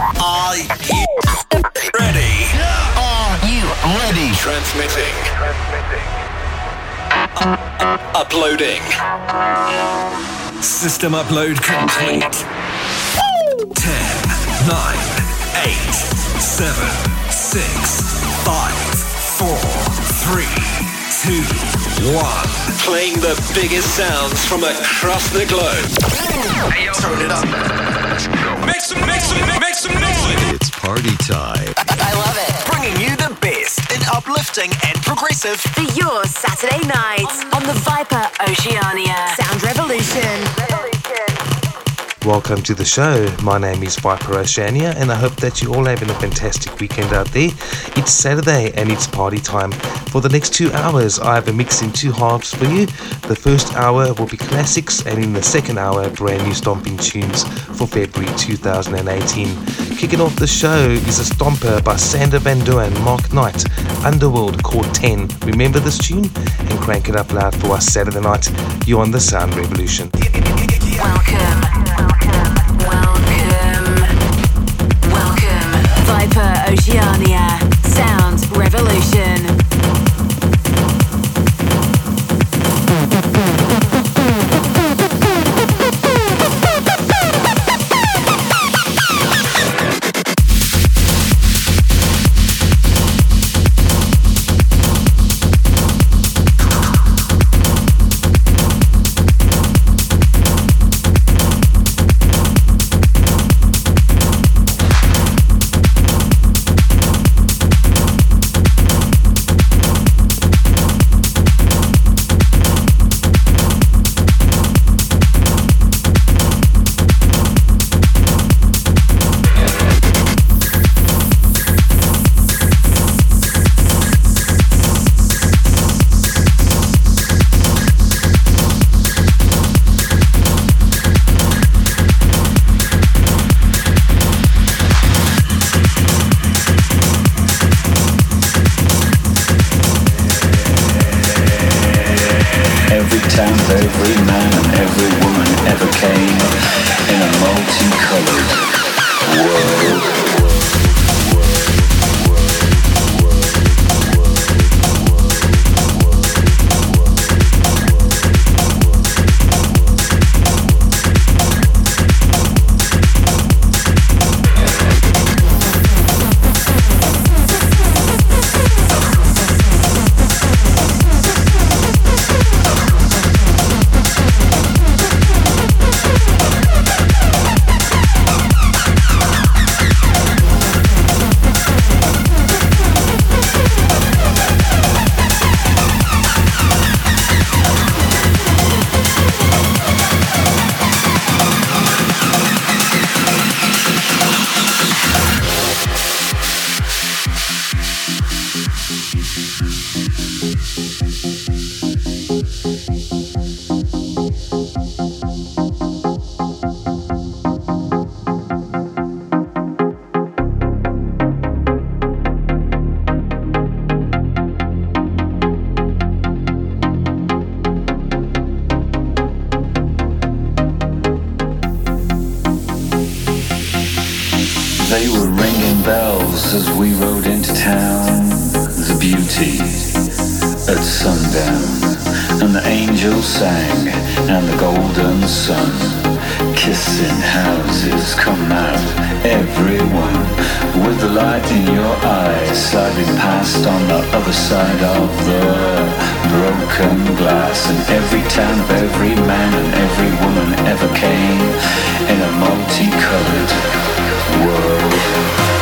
Are you ready? Are you ready? Transmitting. Uh, uploading. System upload complete. 10, 9, 8, 7, 6, 5, 4, 3, 2, 1. Playing the biggest sounds from across the globe. Turn it up. Make some, make some, make some noise. It's party time. I love it. Bringing you the best in uplifting and progressive. For your Saturday night on the Viper Oceania Sound Revolution. Welcome to the show. My name is Viper Oceania, and I hope that you're all having a fantastic weekend out there. It's Saturday and it's party time. For the next two hours, I have a mix in two halves for you. The first hour will be classics, and in the second hour, brand new stomping tunes for February 2018. Kicking off the show is a stomper by Sander Van Doorn Mark Knight, Underworld called 10. Remember this tune? And crank it up loud for us Saturday night. You're on the Sound Revolution. Welcome. Viper Oceania Sound Revolution. Sliding past on the other side of the broken glass. And every town of every man and every woman ever came in a multicolored world.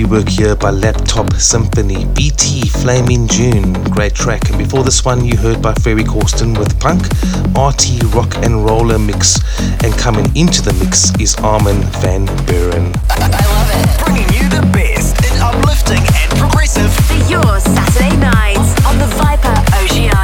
Rework here by Laptop Symphony, BT Flaming June, great track. And before this one, you heard by Ferry Corsten with Punk, Arty Rock and Roller Mix. And coming into the mix is Armin van Buuren. I love it. Bringing you the best in uplifting and progressive. For your Saturday nights on the Viper Oceania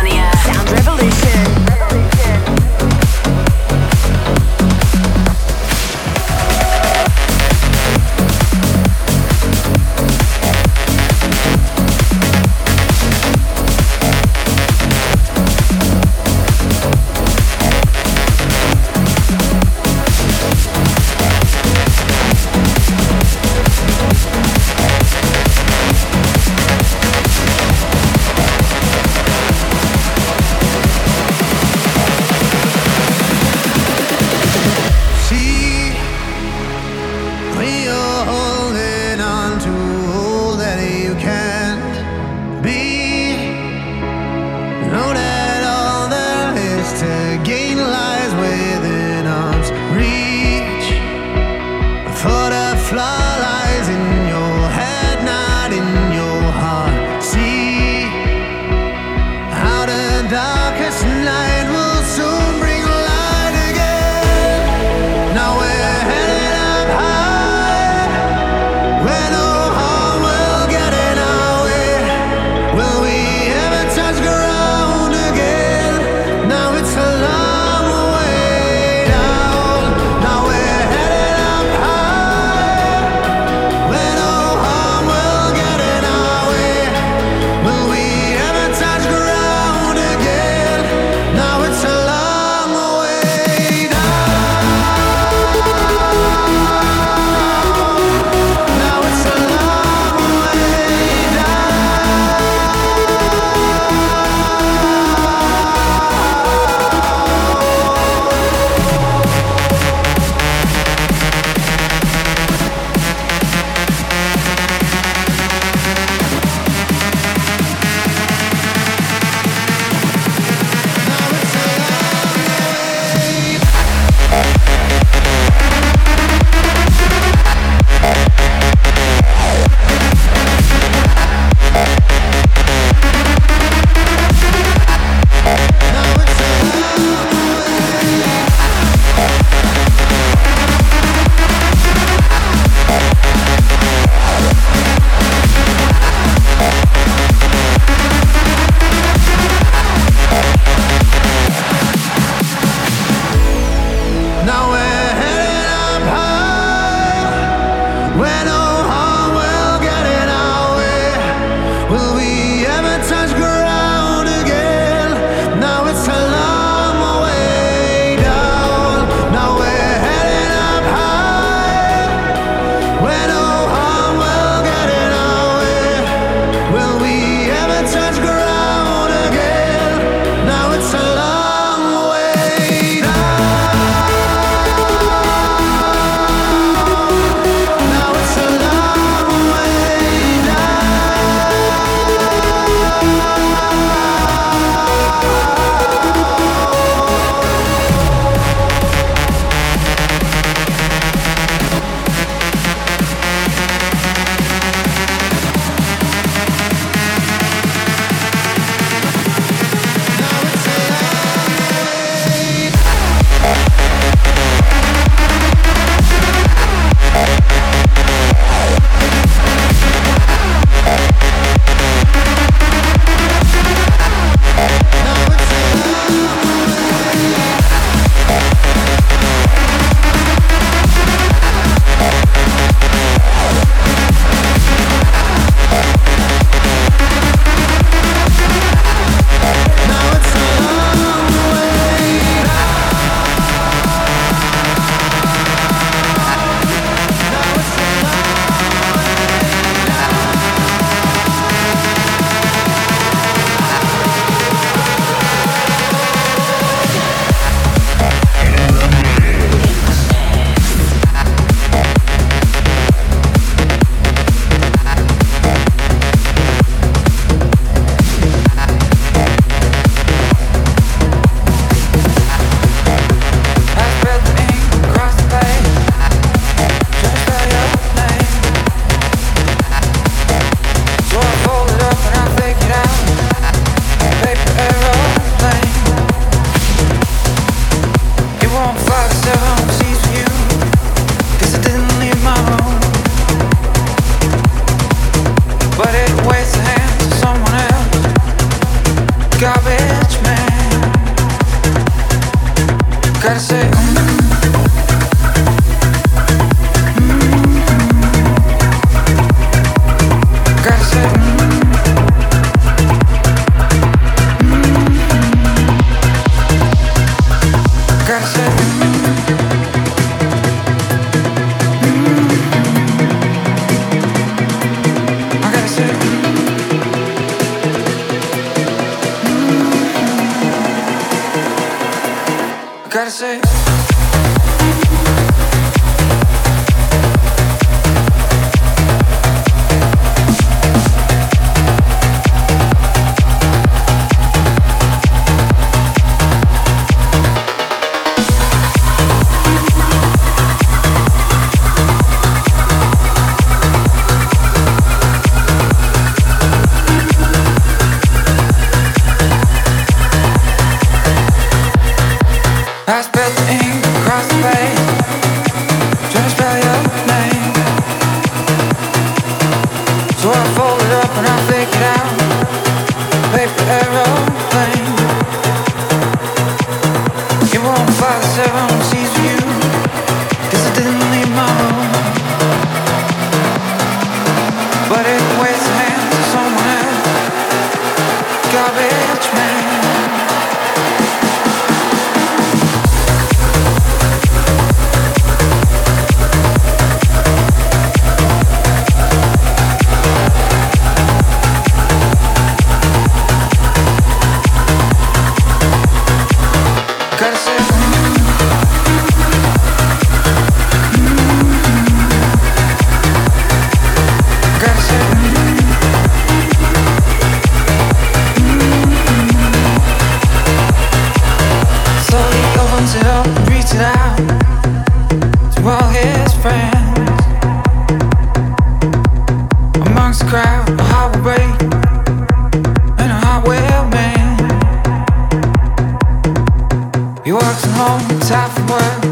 Walks home, tied for work.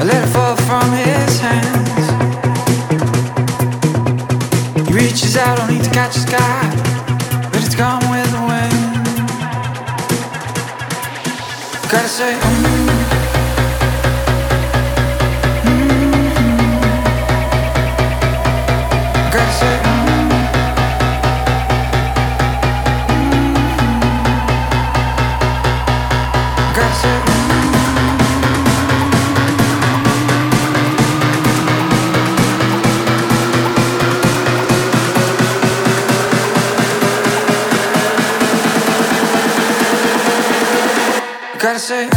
A letter fall from his hands. He reaches out, only to catch the sky, but it's gone with the wind. Gotta say, mm. quedarse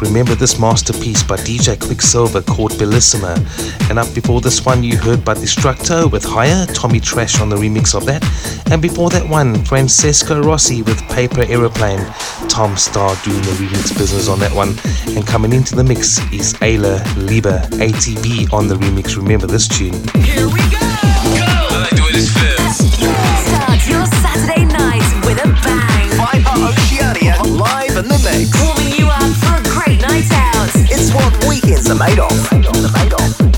Remember this masterpiece by DJ Quicksilver called Bellissima. And up before this one, you heard by Destructo with Higher, Tommy Trash on the remix of that. And before that one, Francesco Rossi with Paper Aeroplane. Tom Staar doing the remix business on that one. And coming into the mix is Ayla Lieber, ATB on the remix. Remember this tune. Here we go. I like the way this feels. Start your Saturday night with a bang. Viper Oceania live in the mix. Warming you up It's what weekends are made of.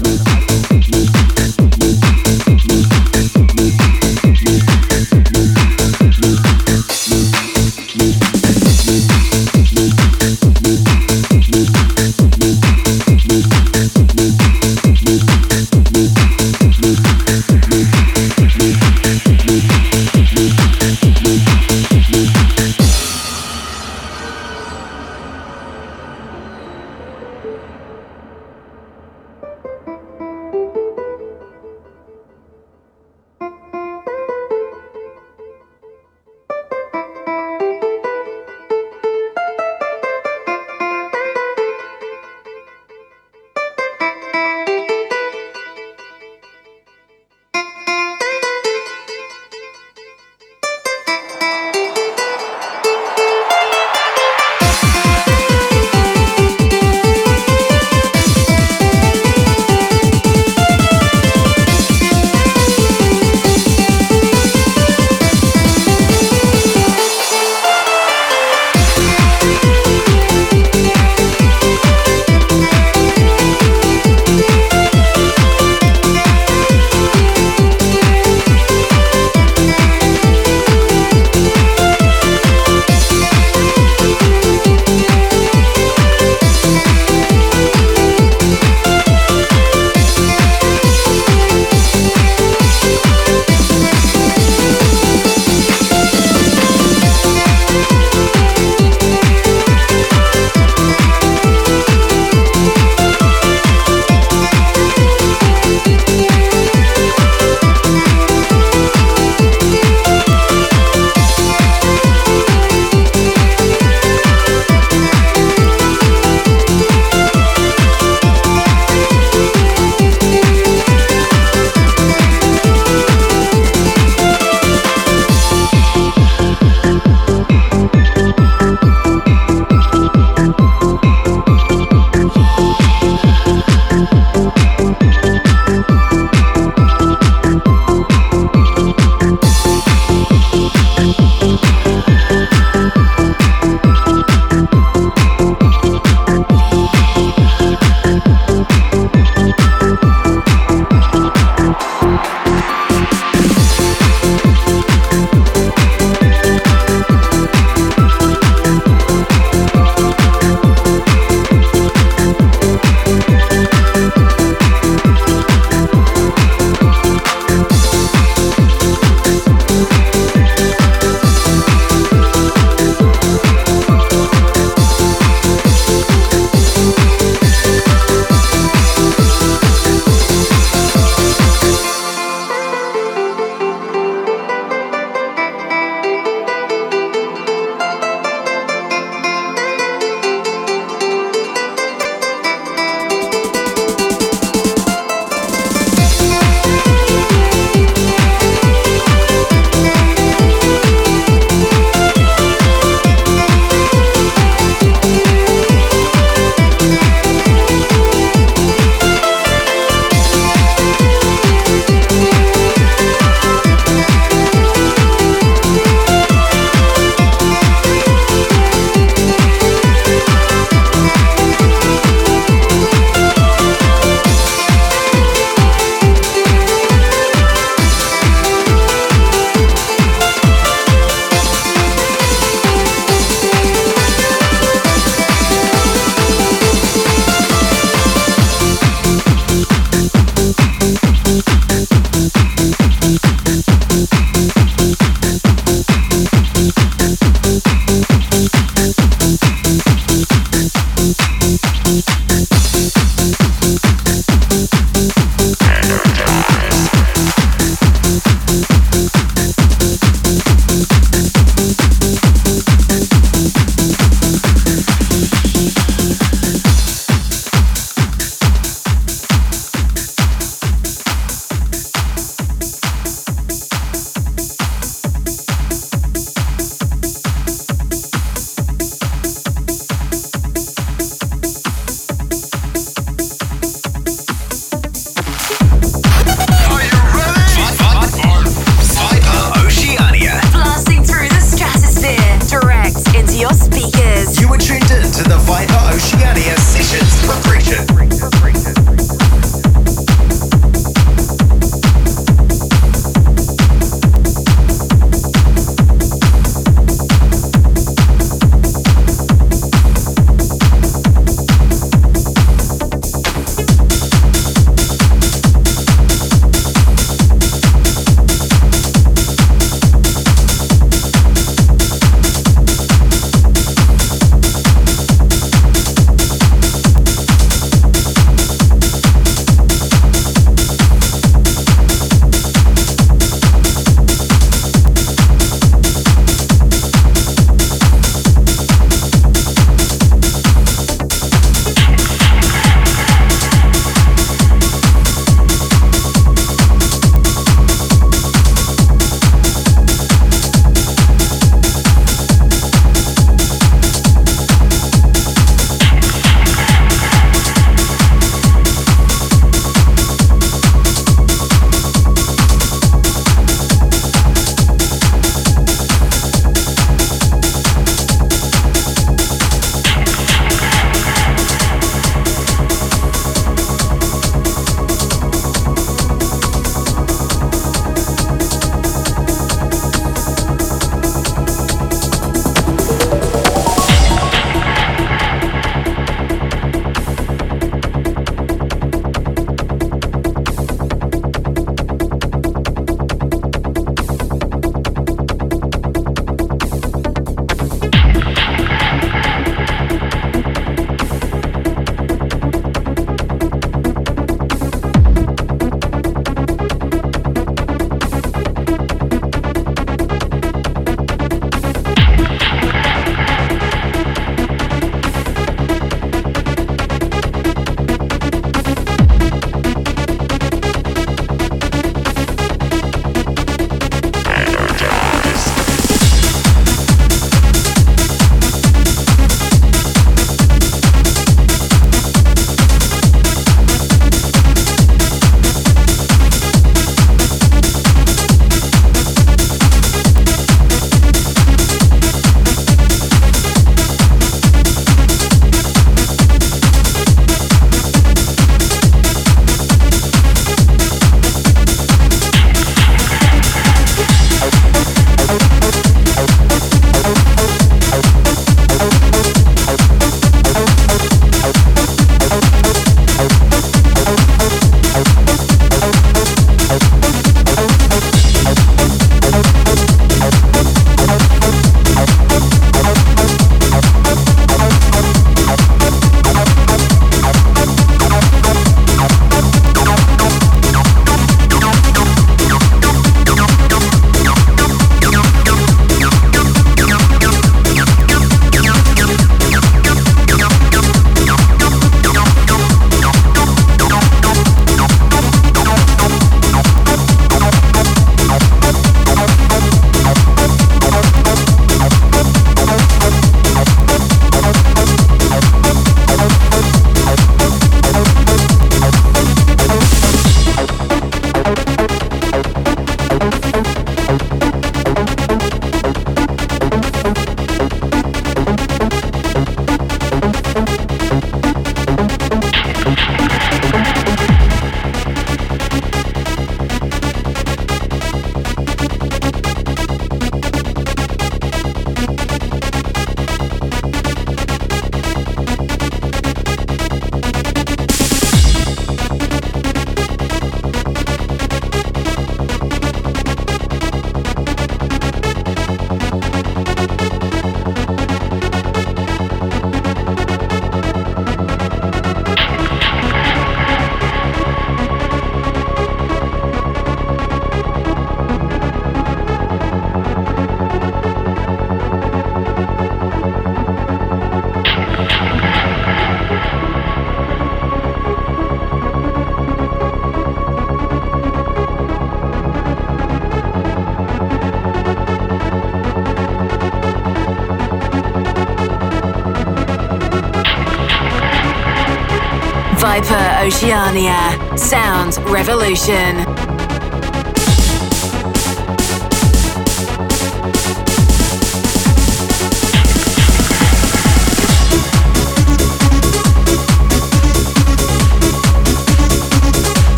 Oceania. Sound Revolution.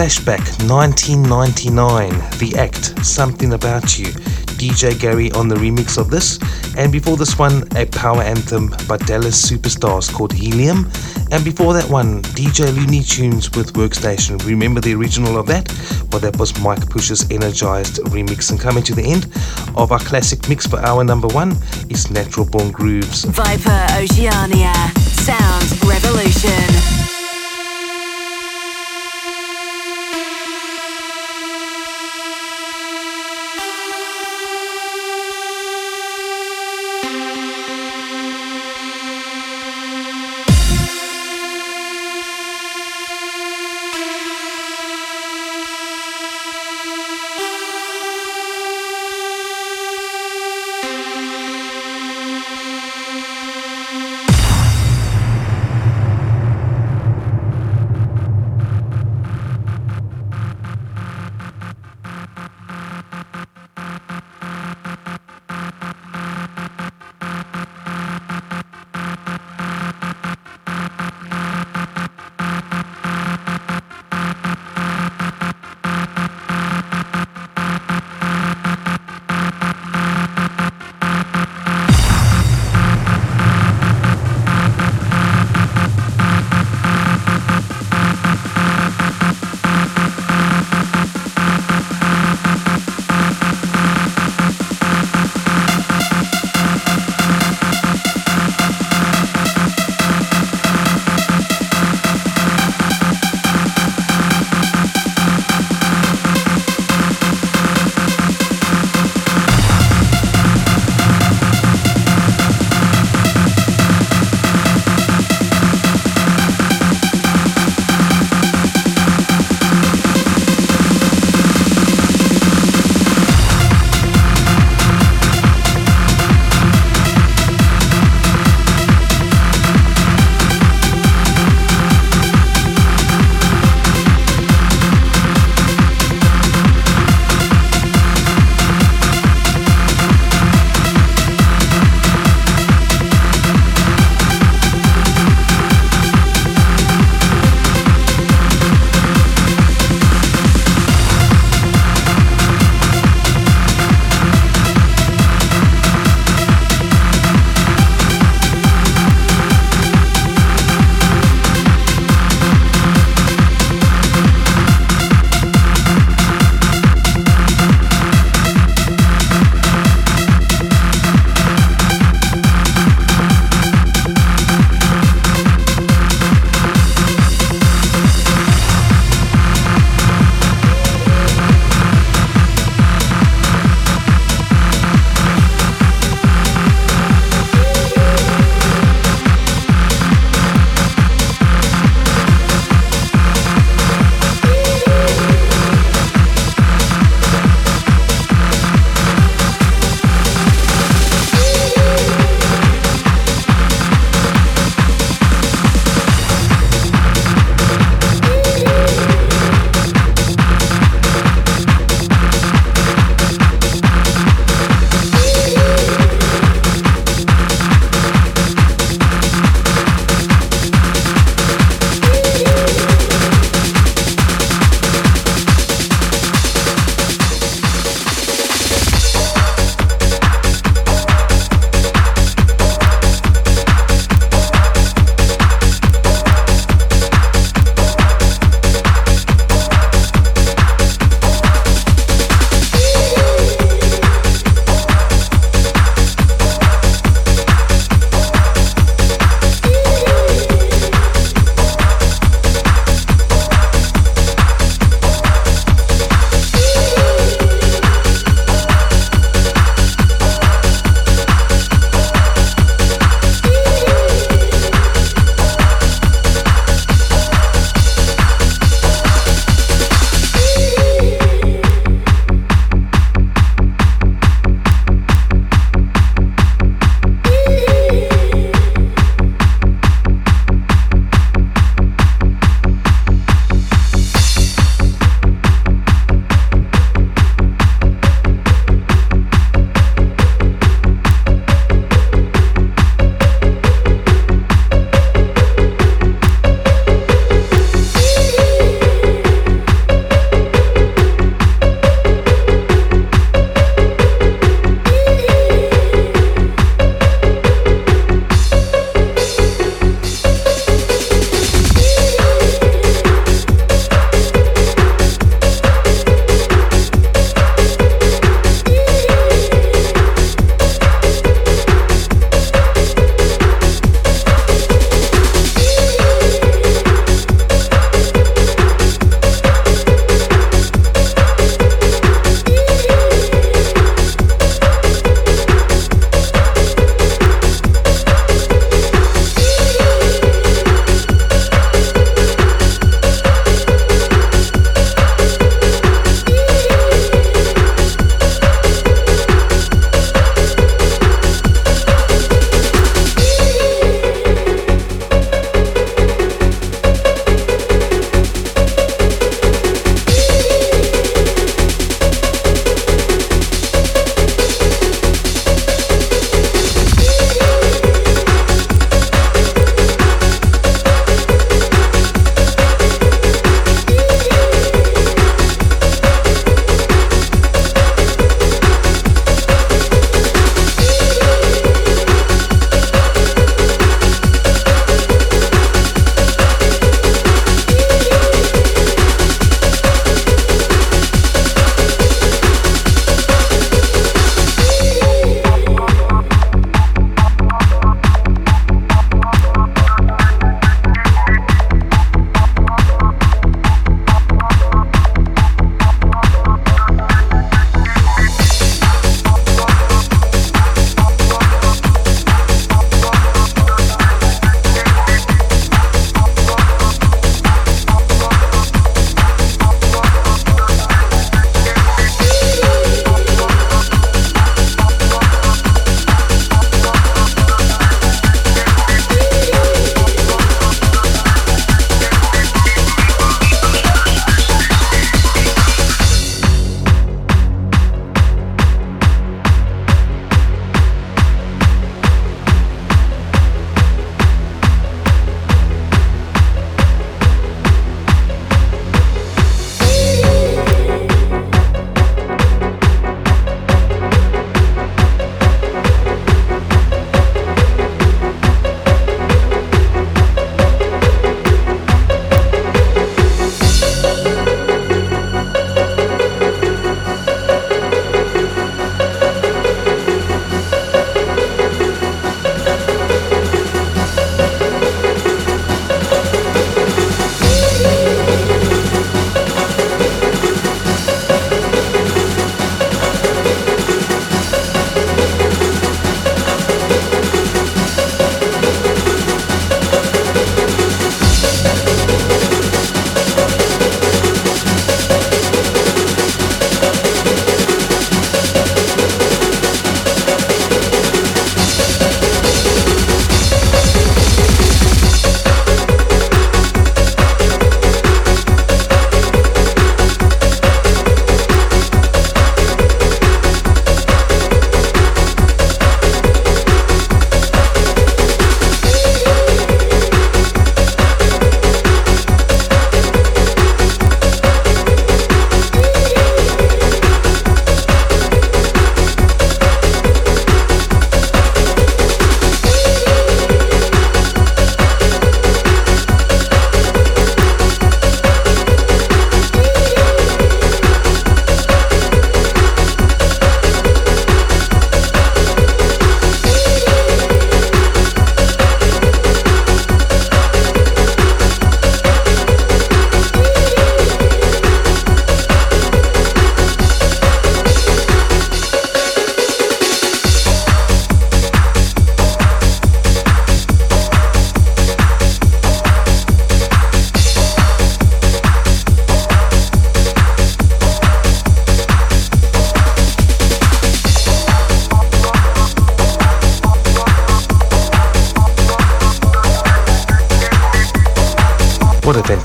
Flashback 1999, The Act, Something About You. DJ Gary on the remix of this. And before this one, a power anthem by Dallas Superstars called Helium. And before that one, DJ Looney Tunes with Workstation. Remember the original of that? Well, that was Mike Push's Energized remix. And coming to the end of our classic mix for hour number one is Natural Born Grooves. Viper Oceania. Sound Revolution.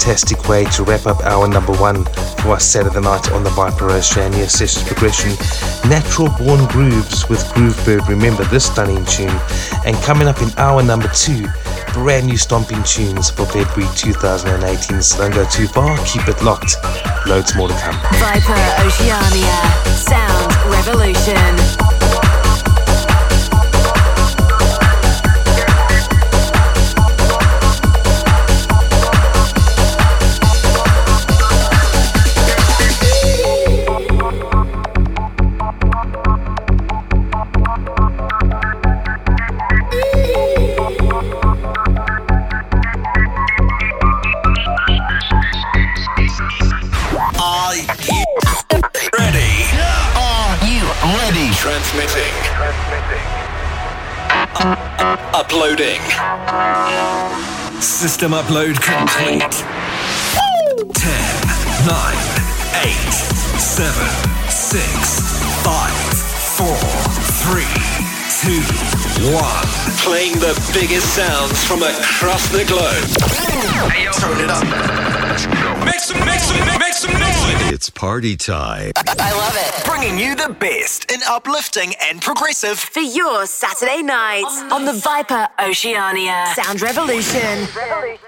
Fantastic way to wrap up our number one for our Saturday night on the Viper Oceania Sessions Progression. Natural Born Grooves with Groovebird. Remember this stunning tune. And coming up in hour number two, brand new stomping tunes for February 2018. So don't go too far, keep it locked. Loads more to come. Viper Oceania. Sound Revolution. Uploading. System upload complete. 10, 9, 8, 7, 6, 5, 4, 3, 2, 1. Playing the biggest sounds from across the globe. Hey, yo, turn it up. Make some, make some, make some noise. It's party time. I love it. Bringing you the best in uplifting and progressive. For your Saturday nights on the Viper Oceania. Sound Revolution. Revolution.